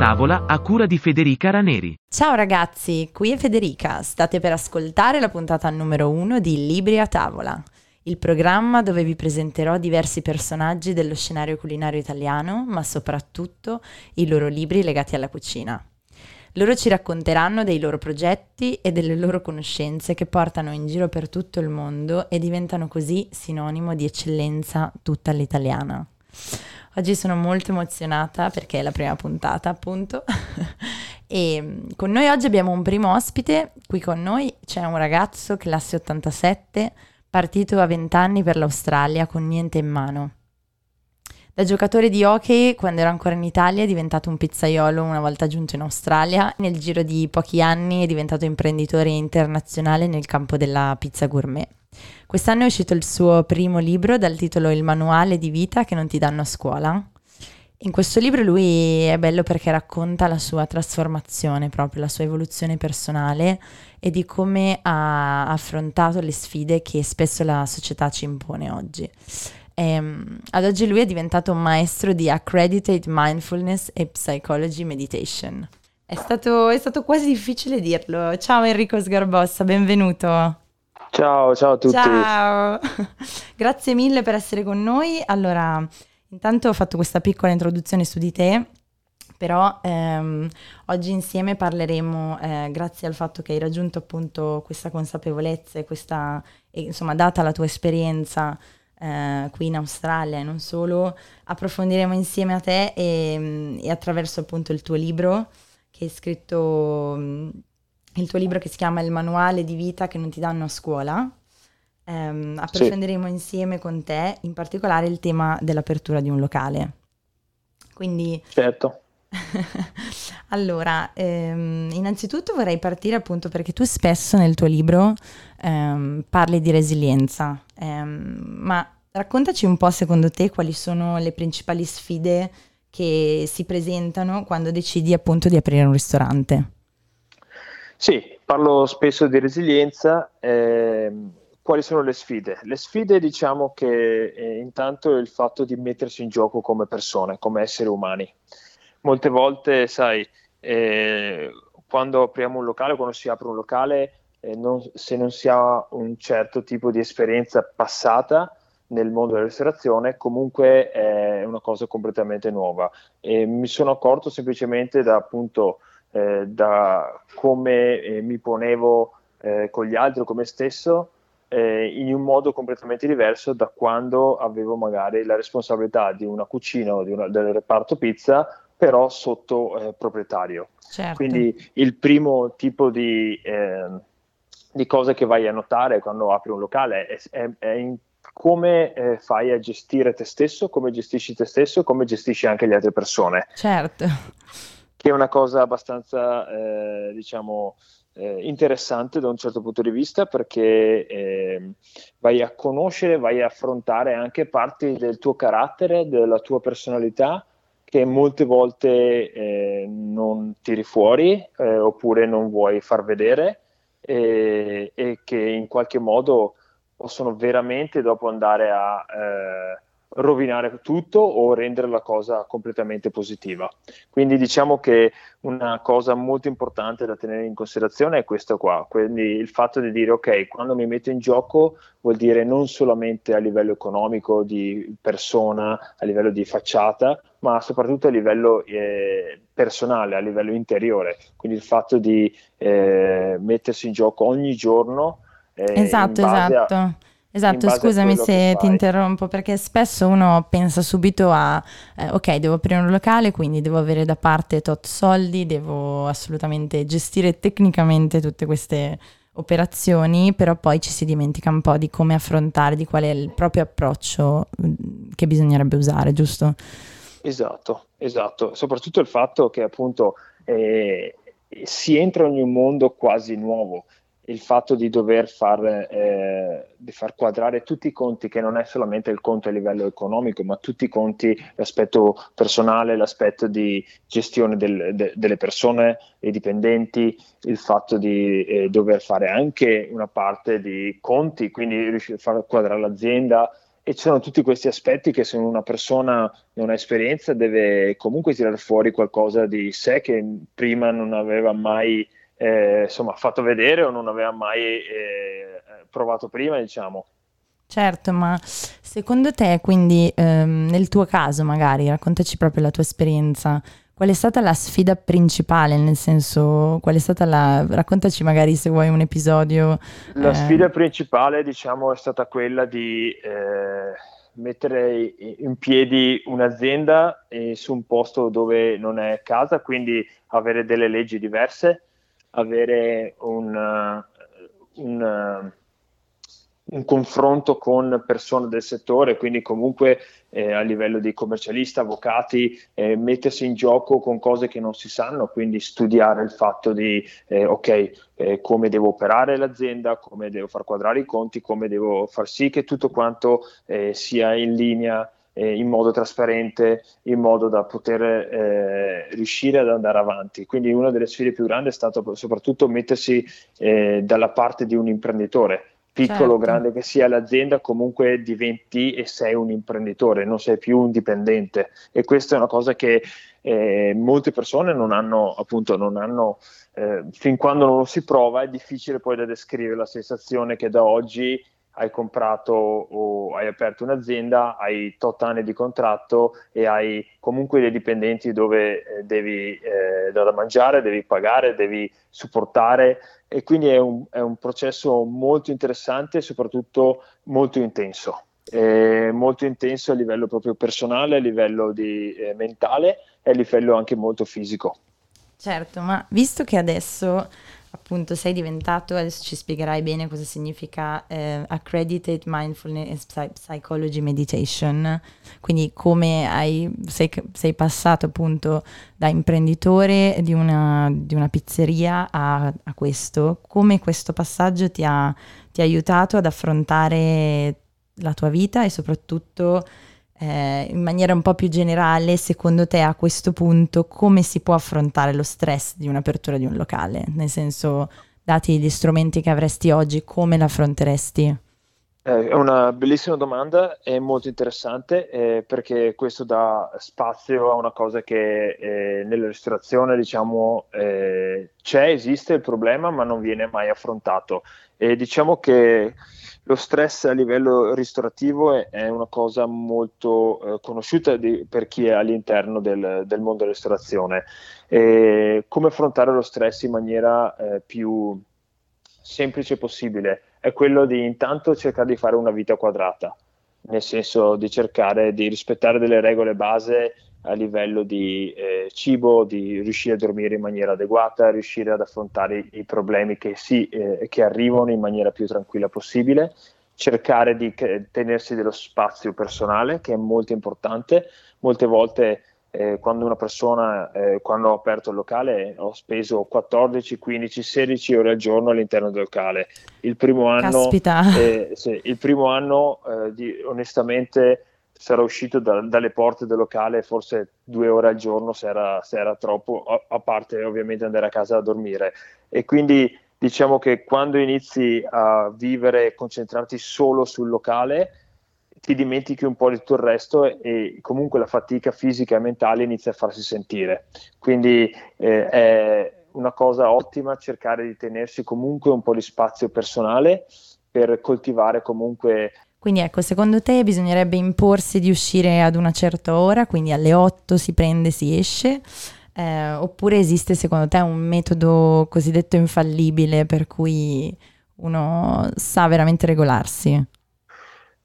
tavola a cura di Federica Raneri. Ciao ragazzi, qui è Federica. State per ascoltare la puntata numero uno di Libri a tavola, il programma dove vi presenterò diversi personaggi dello scenario culinario italiano, ma soprattutto i loro libri legati alla cucina. Loro ci racconteranno dei loro progetti e delle loro conoscenze che portano in giro per tutto il mondo e diventano così sinonimo di eccellenza tutta all'italiana. Oggi sono molto emozionata perché è la prima puntata, appunto. e mm, con noi oggi abbiamo un primo ospite. Qui con noi c'è un ragazzo classe 87, partito a 20 anni per l'Australia con niente in mano. Da giocatore di hockey, quando ero ancora in Italia, è diventato un pizzaiolo una volta giunto in Australia. Nel giro di pochi anni è diventato imprenditore internazionale nel campo della pizza gourmet. Quest'anno è uscito il suo primo libro dal titolo Il manuale di vita che non ti danno a scuola. In questo libro lui è bello perché racconta la sua trasformazione, proprio la sua evoluzione personale e di come ha affrontato le sfide che spesso la società ci impone oggi. Ehm, ad oggi lui è diventato un maestro di Accredited Mindfulness e Psychology Meditation. È stato, è stato quasi difficile dirlo. Ciao Enrico Sgarbossa, benvenuto. Ciao, ciao a tutti. Ciao, grazie mille per essere con noi. Allora, intanto ho fatto questa piccola introduzione su di te, però ehm, oggi insieme parleremo, eh, grazie al fatto che hai raggiunto appunto questa consapevolezza e questa, e, insomma, data la tua esperienza eh, qui in Australia e non solo, approfondiremo insieme a te e, e attraverso appunto il tuo libro che hai scritto, il tuo libro che si chiama Il manuale di vita che non ti danno a scuola. Um, approfondiremo sì. insieme con te in particolare il tema dell'apertura di un locale. Quindi... Certo. allora, ehm, innanzitutto vorrei partire appunto perché tu spesso nel tuo libro ehm, parli di resilienza, ehm, ma raccontaci un po' secondo te quali sono le principali sfide che si presentano quando decidi appunto di aprire un ristorante. Sì, parlo spesso di resilienza. Ehm, quali sono le sfide? Le sfide diciamo che eh, intanto il fatto di mettersi in gioco come persone, come esseri umani molte volte, sai, eh, quando apriamo un locale, quando si apre un locale, eh, non, se non si ha un certo tipo di esperienza passata nel mondo della ristorazione, comunque è una cosa completamente nuova. E mi sono accorto semplicemente da appunto eh, da come eh, mi ponevo eh, con gli altri o con me stesso eh, in un modo completamente diverso da quando avevo magari la responsabilità di una cucina o una, del reparto pizza però sotto eh, proprietario. Certo. Quindi il primo tipo di, eh, di, cose che vai a notare quando apri un locale è, è, è come eh, fai a gestire te stesso, come gestisci te stesso, come gestisci anche le altre persone. Certo. Che è una cosa abbastanza, eh, diciamo, eh, interessante da un certo punto di vista perché eh, vai a conoscere, vai a affrontare anche parti del tuo carattere, della tua personalità che molte volte eh, non tiri fuori eh, oppure non vuoi far vedere e, che in qualche modo possono veramente dopo andare a eh, rovinare tutto o rendere la cosa completamente positiva. Quindi diciamo che una cosa molto importante da tenere in considerazione è questo qua, quindi il fatto di dire ok, quando mi metto in gioco vuol dire non solamente a livello economico di persona, a livello di facciata, ma soprattutto a livello eh, personale, a livello interiore, quindi il fatto di eh, mettersi in gioco ogni giorno. Eh, esatto, esatto. A, Esatto, scusami se ti interrompo perché spesso uno pensa subito a eh, ok, devo aprire un locale, quindi devo avere da parte tot soldi, devo assolutamente gestire tecnicamente tutte queste operazioni, però poi ci si dimentica un po' di come affrontare, di qual è il proprio approccio mm, che bisognerebbe usare, giusto? Esatto, esatto, soprattutto il fatto che appunto eh, si entra in un mondo quasi nuovo il fatto di dover far, eh, di far, quadrare tutti i conti, che non è solamente il conto a livello economico, ma tutti i conti, l'aspetto personale, l'aspetto di gestione del, de, delle persone, dei dipendenti, il fatto di eh, dover fare anche una parte di conti, quindi riuscire a far quadrare l'azienda. E ci sono tutti questi aspetti che se una persona non ha esperienza deve comunque tirare fuori qualcosa di sé che prima non aveva mai eh, insomma, fatto vedere o non aveva mai eh, provato prima, diciamo. Certo, ma secondo te, quindi ehm, nel tuo caso magari, raccontaci proprio la tua esperienza, qual è stata la sfida principale, nel senso, qual è stata la... raccontaci magari se vuoi un episodio. La eh... sfida principale, diciamo, è stata quella di eh, mettere in piedi un'azienda su un posto dove non è casa, quindi avere delle leggi diverse, avere un, un un confronto con persone del settore, quindi comunque eh, a livello di commercialista, avvocati, eh, mettersi in gioco con cose che non si sanno, quindi studiare il fatto di, eh, ok, eh, come devo operare l'azienda, come devo far quadrare i conti, come devo far sì che tutto quanto eh, sia in linea eh, in modo trasparente, in modo da poter eh, riuscire ad andare avanti. Quindi una delle sfide più grandi è stato soprattutto mettersi eh, dalla parte di un imprenditore, piccolo o certo. grande che sia l'azienda, comunque diventi e sei un imprenditore, non sei più un dipendente. E questa è una cosa che eh, molte persone non hanno, appunto, non hanno eh, fin quando non lo si prova, è difficile poi da descrivere la sensazione che da oggi hai comprato o hai aperto un'azienda, hai tot anni di contratto e hai comunque dei dipendenti dove eh, devi eh, da mangiare, devi pagare, devi supportare e quindi è un, è un processo molto interessante e soprattutto molto intenso. Eh, molto intenso a livello proprio personale, a livello di, eh, mentale e a livello anche molto fisico. Certo, ma visto che adesso appunto sei diventato, adesso ci spiegherai bene cosa significa eh, Accredited Mindfulness Psychology Meditation, quindi come hai, sei, sei, passato appunto da imprenditore di una, di una pizzeria a, a, questo, come questo passaggio ti ha, ti ha aiutato ad affrontare la tua vita e soprattutto eh, in maniera un po' più generale, secondo te a questo punto come si può affrontare lo stress di un'apertura di un locale? Nel senso, dati gli strumenti che avresti oggi, come l'affronteresti? Eh, è una bellissima domanda, è molto interessante eh, perché questo dà spazio a una cosa che eh, nella ristorazione diciamo eh, c'è, esiste il problema ma non viene mai affrontato e diciamo che lo stress a livello ristorativo è, è una cosa molto eh, conosciuta di, per chi è all'interno del, del mondo della ristorazione. E come affrontare lo stress in maniera eh, più semplice possibile è quello di intanto cercare di fare una vita quadrata, nel senso di cercare di rispettare delle regole base a livello di eh, cibo, di riuscire a dormire in maniera adeguata, riuscire ad affrontare i, i problemi che, si, eh, che, arrivano in maniera più tranquilla possibile, cercare di che, tenersi dello spazio personale che è molto importante. Molte volte eh, quando una persona, eh, quando ho aperto il locale, ho speso 14, 15, 16 ore al giorno all'interno del locale. Il primo anno, eh, sì, il primo anno eh, di, onestamente sarò uscito da, dalle porte del locale forse due ore al giorno se era, se era troppo, a, a, parte ovviamente andare a casa a dormire. E quindi diciamo che quando inizi a vivere e concentrarti solo sul locale, ti dimentichi un po' di tutto il resto e, e comunque la fatica fisica e mentale inizia a farsi sentire. Quindi eh, è una cosa ottima cercare di tenersi comunque un po' di spazio personale per coltivare comunque quindi ecco, secondo te bisognerebbe imporsi di uscire ad una certa ora, quindi alle 8 si prende, si esce, eh, oppure esiste secondo te un metodo cosiddetto infallibile per cui uno sa veramente regolarsi?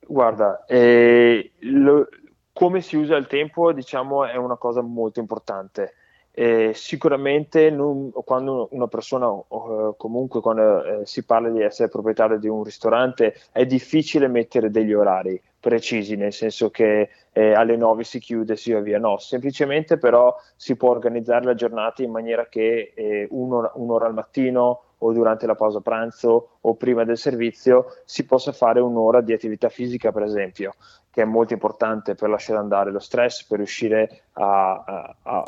Guarda, eh, lo, come si usa il tempo, diciamo, è una cosa molto importante. Eh, sicuramente non, quando una persona, o comunque quando eh, si parla di essere proprietario di un ristorante, è difficile mettere degli orari precisi, nel senso che eh, alle 9 si chiude, si va via. No, semplicemente però si può organizzare la giornata in maniera che eh, uno, un'ora al mattino o durante la pausa pranzo o prima del servizio si possa fare un'ora di attività fisica, per esempio che è molto importante per lasciare andare lo stress, per riuscire a, a, a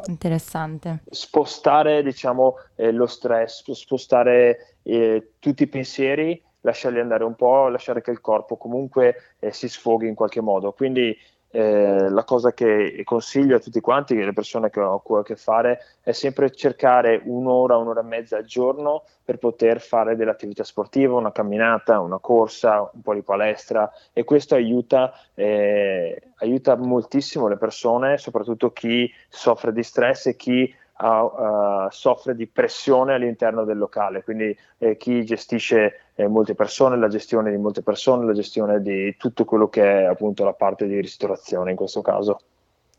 spostare diciamo, eh, lo stress, spostare eh, tutti i pensieri lasciarli andare un po', lasciare che il corpo comunque eh, si sfoghi in qualche modo. Quindi eh, la cosa che consiglio a tutti quanti, le persone che ho a che fare, è sempre cercare un'ora, un'ora e mezza al giorno per poter fare dell'attività sportiva, una camminata, una corsa, un po' di palestra e questo aiuta, eh, aiuta moltissimo le persone, soprattutto chi soffre di stress e chi uh, soffre di pressione all'interno del locale, quindi eh, chi gestisce eh, molte persone, la gestione di molte persone, la gestione di tutto quello che è appunto la parte di ristorazione in questo caso.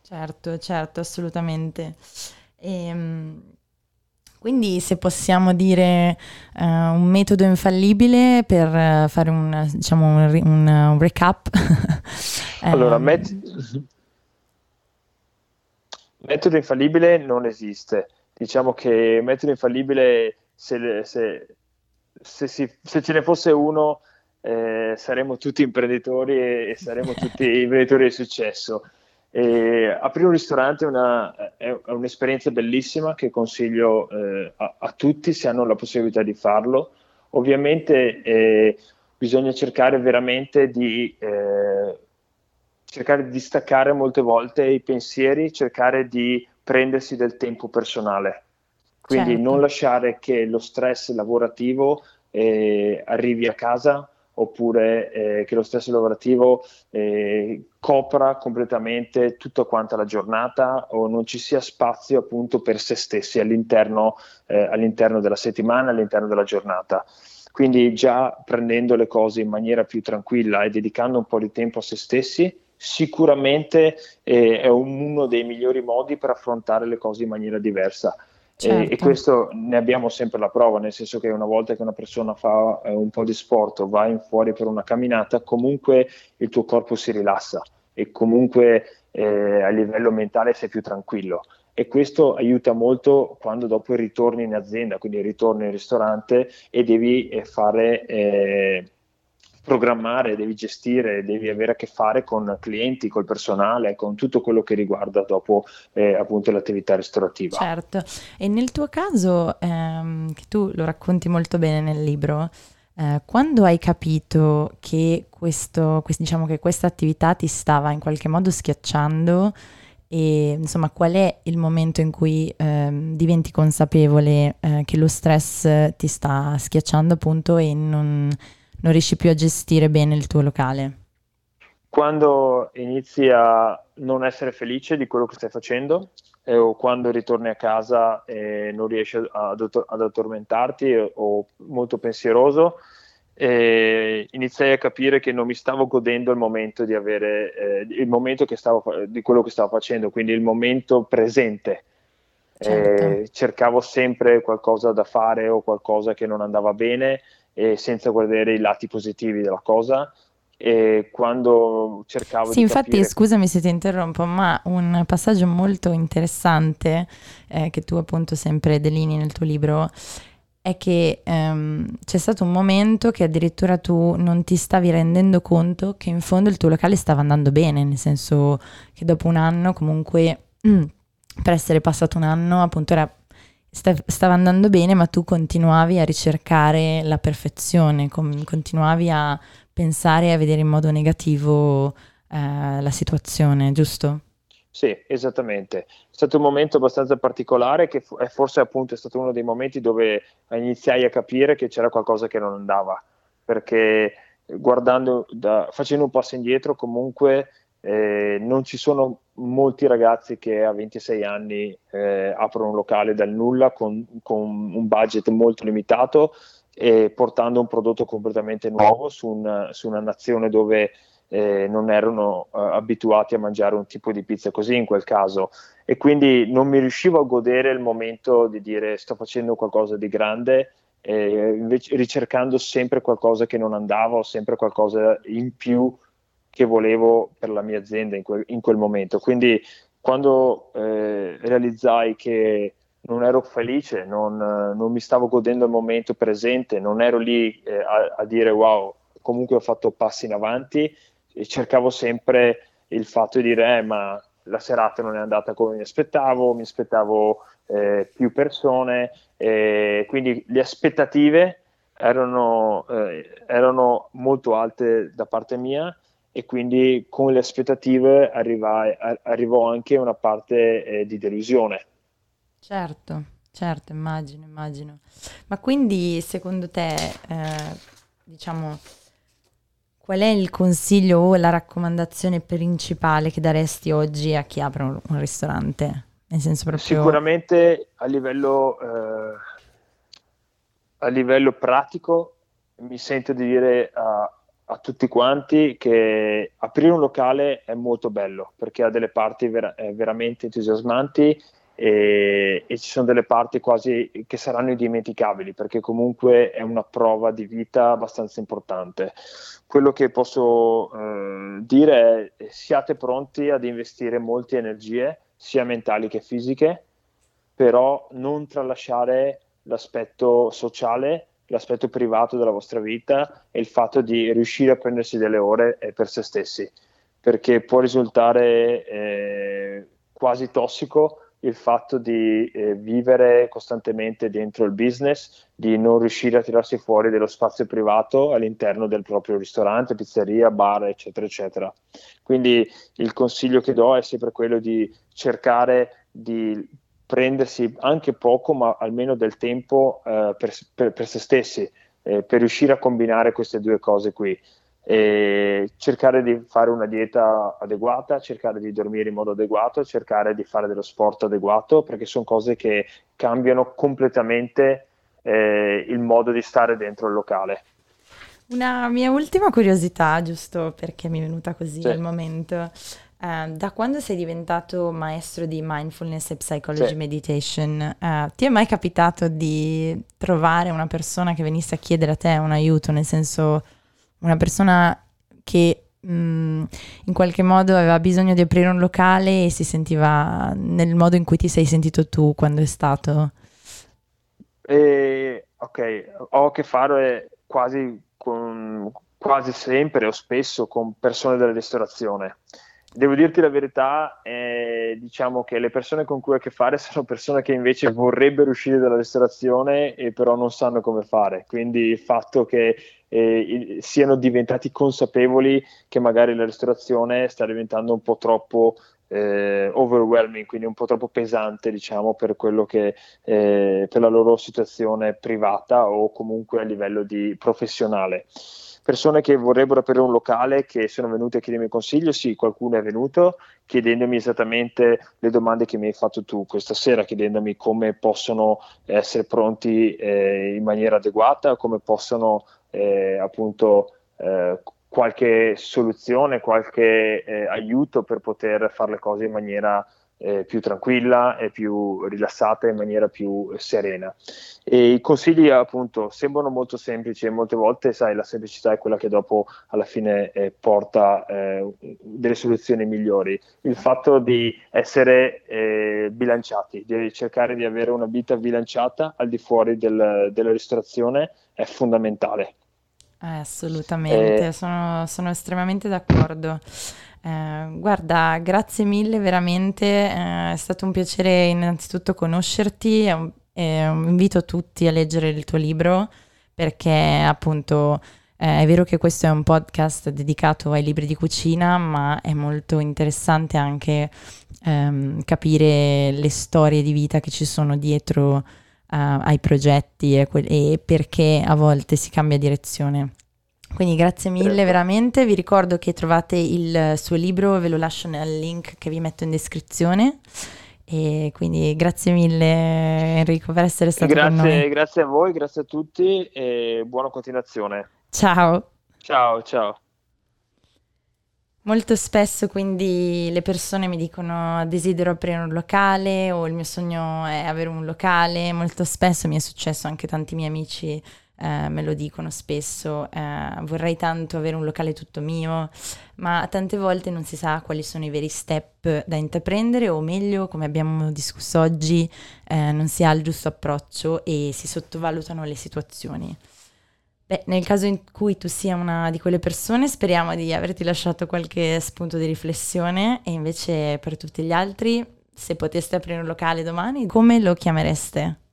Certo, certo, assolutamente. Ehm, quindi se possiamo dire uh, un metodo infallibile per uh, fare un, diciamo, un, un, un recap. allora, um, met- Metodo infallibile non esiste. Diciamo che metodo infallibile, se, se, se, si, se ce ne fosse uno, eh, saremmo tutti imprenditori e, e saremmo tutti imprenditori di successo. E aprire un ristorante è, una, è, un'esperienza bellissima che consiglio eh, a, a, tutti se hanno la possibilità di farlo. Ovviamente eh, bisogna cercare veramente di eh, cercare di distaccare molte volte i pensieri, cercare di prendersi del tempo personale. Quindi certo. non lasciare che lo stress lavorativo eh, arrivi a casa oppure eh, che lo stress lavorativo eh, copra completamente tutta quanta la giornata o non ci sia spazio appunto per se stessi all'interno, eh, all'interno della settimana, all'interno della giornata. Quindi già prendendo le cose in maniera più tranquilla e dedicando un po' di tempo a se stessi, sicuramente eh, è uno dei migliori modi per affrontare le cose in maniera diversa. Certo. E, e, questo ne abbiamo sempre la prova, nel senso che una volta che una persona fa eh, un po' di sport o va in fuori per una camminata, comunque il tuo corpo si rilassa e comunque eh, a livello mentale sei più tranquillo. E questo aiuta molto quando dopo ritorni in azienda, quindi ritorni in ristorante e devi eh, fare eh, programmare, devi gestire, devi avere a che fare con clienti, col personale, con tutto quello che riguarda dopo eh, appunto l'attività ristorativa. Certo, e nel tuo caso, ehm, che tu lo racconti molto bene nel libro, eh, quando hai capito che, questo, quest, diciamo che questa attività ti stava in qualche modo schiacciando, e insomma qual è il momento in cui eh, diventi consapevole eh, che lo stress ti sta schiacciando appunto e non, non riesci più a gestire bene il tuo locale? Quando inizi a non essere felice di quello che stai facendo eh, o quando ritorni a casa e non riesci ad, ad addormentarti o, o molto pensieroso, e iniziai a capire che non mi stavo godendo il momento di avere eh, il momento stavo, di quello che stavo facendo, quindi il momento presente. Certo. Eh, cercavo sempre qualcosa da fare o qualcosa che non andava bene e senza guardare i lati positivi della cosa. E quando cercavo sì, di infatti capire... scusami se ti interrompo ma un passaggio molto interessante eh, che tu appunto sempre delinei nel tuo libro è che ehm, c'è stato un momento che addirittura tu non ti stavi rendendo conto che in fondo il tuo locale stava andando bene, nel senso che dopo un anno comunque, mm, per essere passato un anno, appunto era stava andando bene, ma tu continuavi a ricercare la perfezione, continuavi a pensare e a vedere in modo negativo eh, la situazione, giusto? Sì, esattamente. È stato un momento abbastanza particolare che f- forse appunto è stato uno dei momenti dove iniziai a capire che c'era qualcosa che non andava, perché guardando, da, facendo un passo indietro comunque eh, non ci sono molti ragazzi che a 26 anni eh, aprono un locale dal nulla con, con, un budget molto limitato e portando un prodotto completamente nuovo su, un, su una nazione dove eh, non erano uh, abituati a mangiare un tipo di pizza così in quel caso. E quindi non mi riuscivo a godere il momento di dire sto facendo qualcosa di grande eh, ricercando sempre qualcosa che non andava o sempre qualcosa in più che volevo per la mia azienda in quel, in quel momento. Quindi quando eh, realizzai che non ero felice, non, non, mi stavo godendo il momento presente, non ero lì eh, a, a, dire wow, comunque ho fatto passi in avanti e cercavo sempre il fatto di dire eh, ma la serata non è andata come mi aspettavo, mi aspettavo eh, più persone, quindi le aspettative erano, eh, erano molto alte da parte mia e quindi con le aspettative arrivai, arrivò anche una parte eh, di delusione. Certo, certo, immagino, immagino. Ma quindi secondo te, eh, diciamo, qual è il consiglio o la raccomandazione principale che daresti oggi a chi apre un, un ristorante? Nel senso proprio... Sicuramente a livello, eh, a livello pratico mi sento di dire a, a, tutti quanti che aprire un locale è molto bello perché ha delle parti vera- eh, veramente entusiasmanti e, e, ci sono delle parti quasi che saranno indimenticabili perché comunque è una prova di vita abbastanza importante. Quello che posso eh, dire è siate pronti ad investire molte energie sia mentali che fisiche, però non tralasciare l'aspetto sociale, l'aspetto privato della vostra vita e il fatto di riuscire a prendersi delle ore per se stessi, perché può risultare eh, quasi tossico il fatto di eh, vivere costantemente dentro il business, di non riuscire a tirarsi fuori dello spazio privato all'interno del proprio ristorante, pizzeria, bar, eccetera, eccetera. Quindi il consiglio che do è sempre quello di cercare di prendersi anche poco, ma almeno del tempo eh, per, per, per, se stessi, eh, per riuscire a combinare queste due cose qui e cercare di fare una dieta adeguata, cercare di dormire in modo adeguato, cercare di fare dello sport adeguato, perché sono cose che cambiano completamente eh, il modo di stare dentro il locale. Una mia ultima curiosità, giusto perché mi è venuta così sì. al momento. Uh, da quando sei diventato maestro di mindfulness e psychology sì. meditation, uh, ti è mai capitato di trovare una persona che venisse a chiedere a te un aiuto, nel senso una persona che mh, mm, in qualche modo aveva bisogno di aprire un locale e si sentiva nel modo in cui ti sei sentito tu quando è stato? Eh, ok, ho a che fare quasi, con, quasi sempre o spesso con persone della ristorazione. Devo dirti la verità, eh, diciamo che le persone con cui ho a che fare sono persone che invece vorrebbero uscire dalla ristorazione e però non sanno come fare. Quindi il fatto che eh, siano diventati consapevoli che magari la ristorazione sta diventando un po' troppo eh, overwhelming, quindi un po' troppo pesante, diciamo, per quello che eh, per la loro situazione privata o comunque a livello di professionale persone che vorrebbero aprire un locale che sono venute a chiedermi consiglio, sì, qualcuno è venuto chiedendomi esattamente le domande che mi hai fatto tu questa sera, chiedendomi come possono essere pronti eh, in maniera adeguata, come possono eh, appunto eh, qualche soluzione, qualche eh, aiuto per poter fare le cose in maniera eh, più tranquilla e più rilassata in maniera più serena. E I consigli appunto sembrano molto semplici e molte volte, sai, la semplicità è quella che dopo alla fine eh, porta eh, delle soluzioni migliori. Il fatto di essere eh, bilanciati, di cercare di avere una vita bilanciata al di fuori del, della ristorazione è fondamentale. Eh, assolutamente, eh, sono, sono estremamente d'accordo. Eh, guarda, grazie mille veramente, eh, è stato un piacere innanzitutto conoscerti, è un invito tutti a leggere il tuo libro perché appunto eh, è vero che questo è un podcast dedicato ai libri di cucina, ma è molto interessante anche ehm, capire le storie di vita che ci sono dietro uh, ai progetti e, que- e perché a volte si cambia direzione. Quindi grazie mille veramente, vi ricordo che trovate il suo libro, ve lo lascio nel link che vi metto in descrizione. E quindi grazie mille Enrico per essere stato grazie, con noi. Grazie a voi, grazie a tutti e buona continuazione. Ciao. Ciao, ciao. Molto spesso quindi le persone mi dicono desidero aprire un locale o il mio sogno è avere un locale, molto spesso mi è successo anche tanti miei amici eh, me lo dicono spesso, eh, vorrei tanto avere un locale tutto mio, ma tante volte non si sa quali sono i veri step da intraprendere o meglio, come abbiamo discusso oggi, eh, non si ha il giusto approccio e si sottovalutano le situazioni. Beh, nel caso in cui tu sia una di quelle persone, speriamo di averti lasciato qualche spunto di riflessione e invece per tutti gli altri, se poteste aprire un locale domani, come lo chiamereste?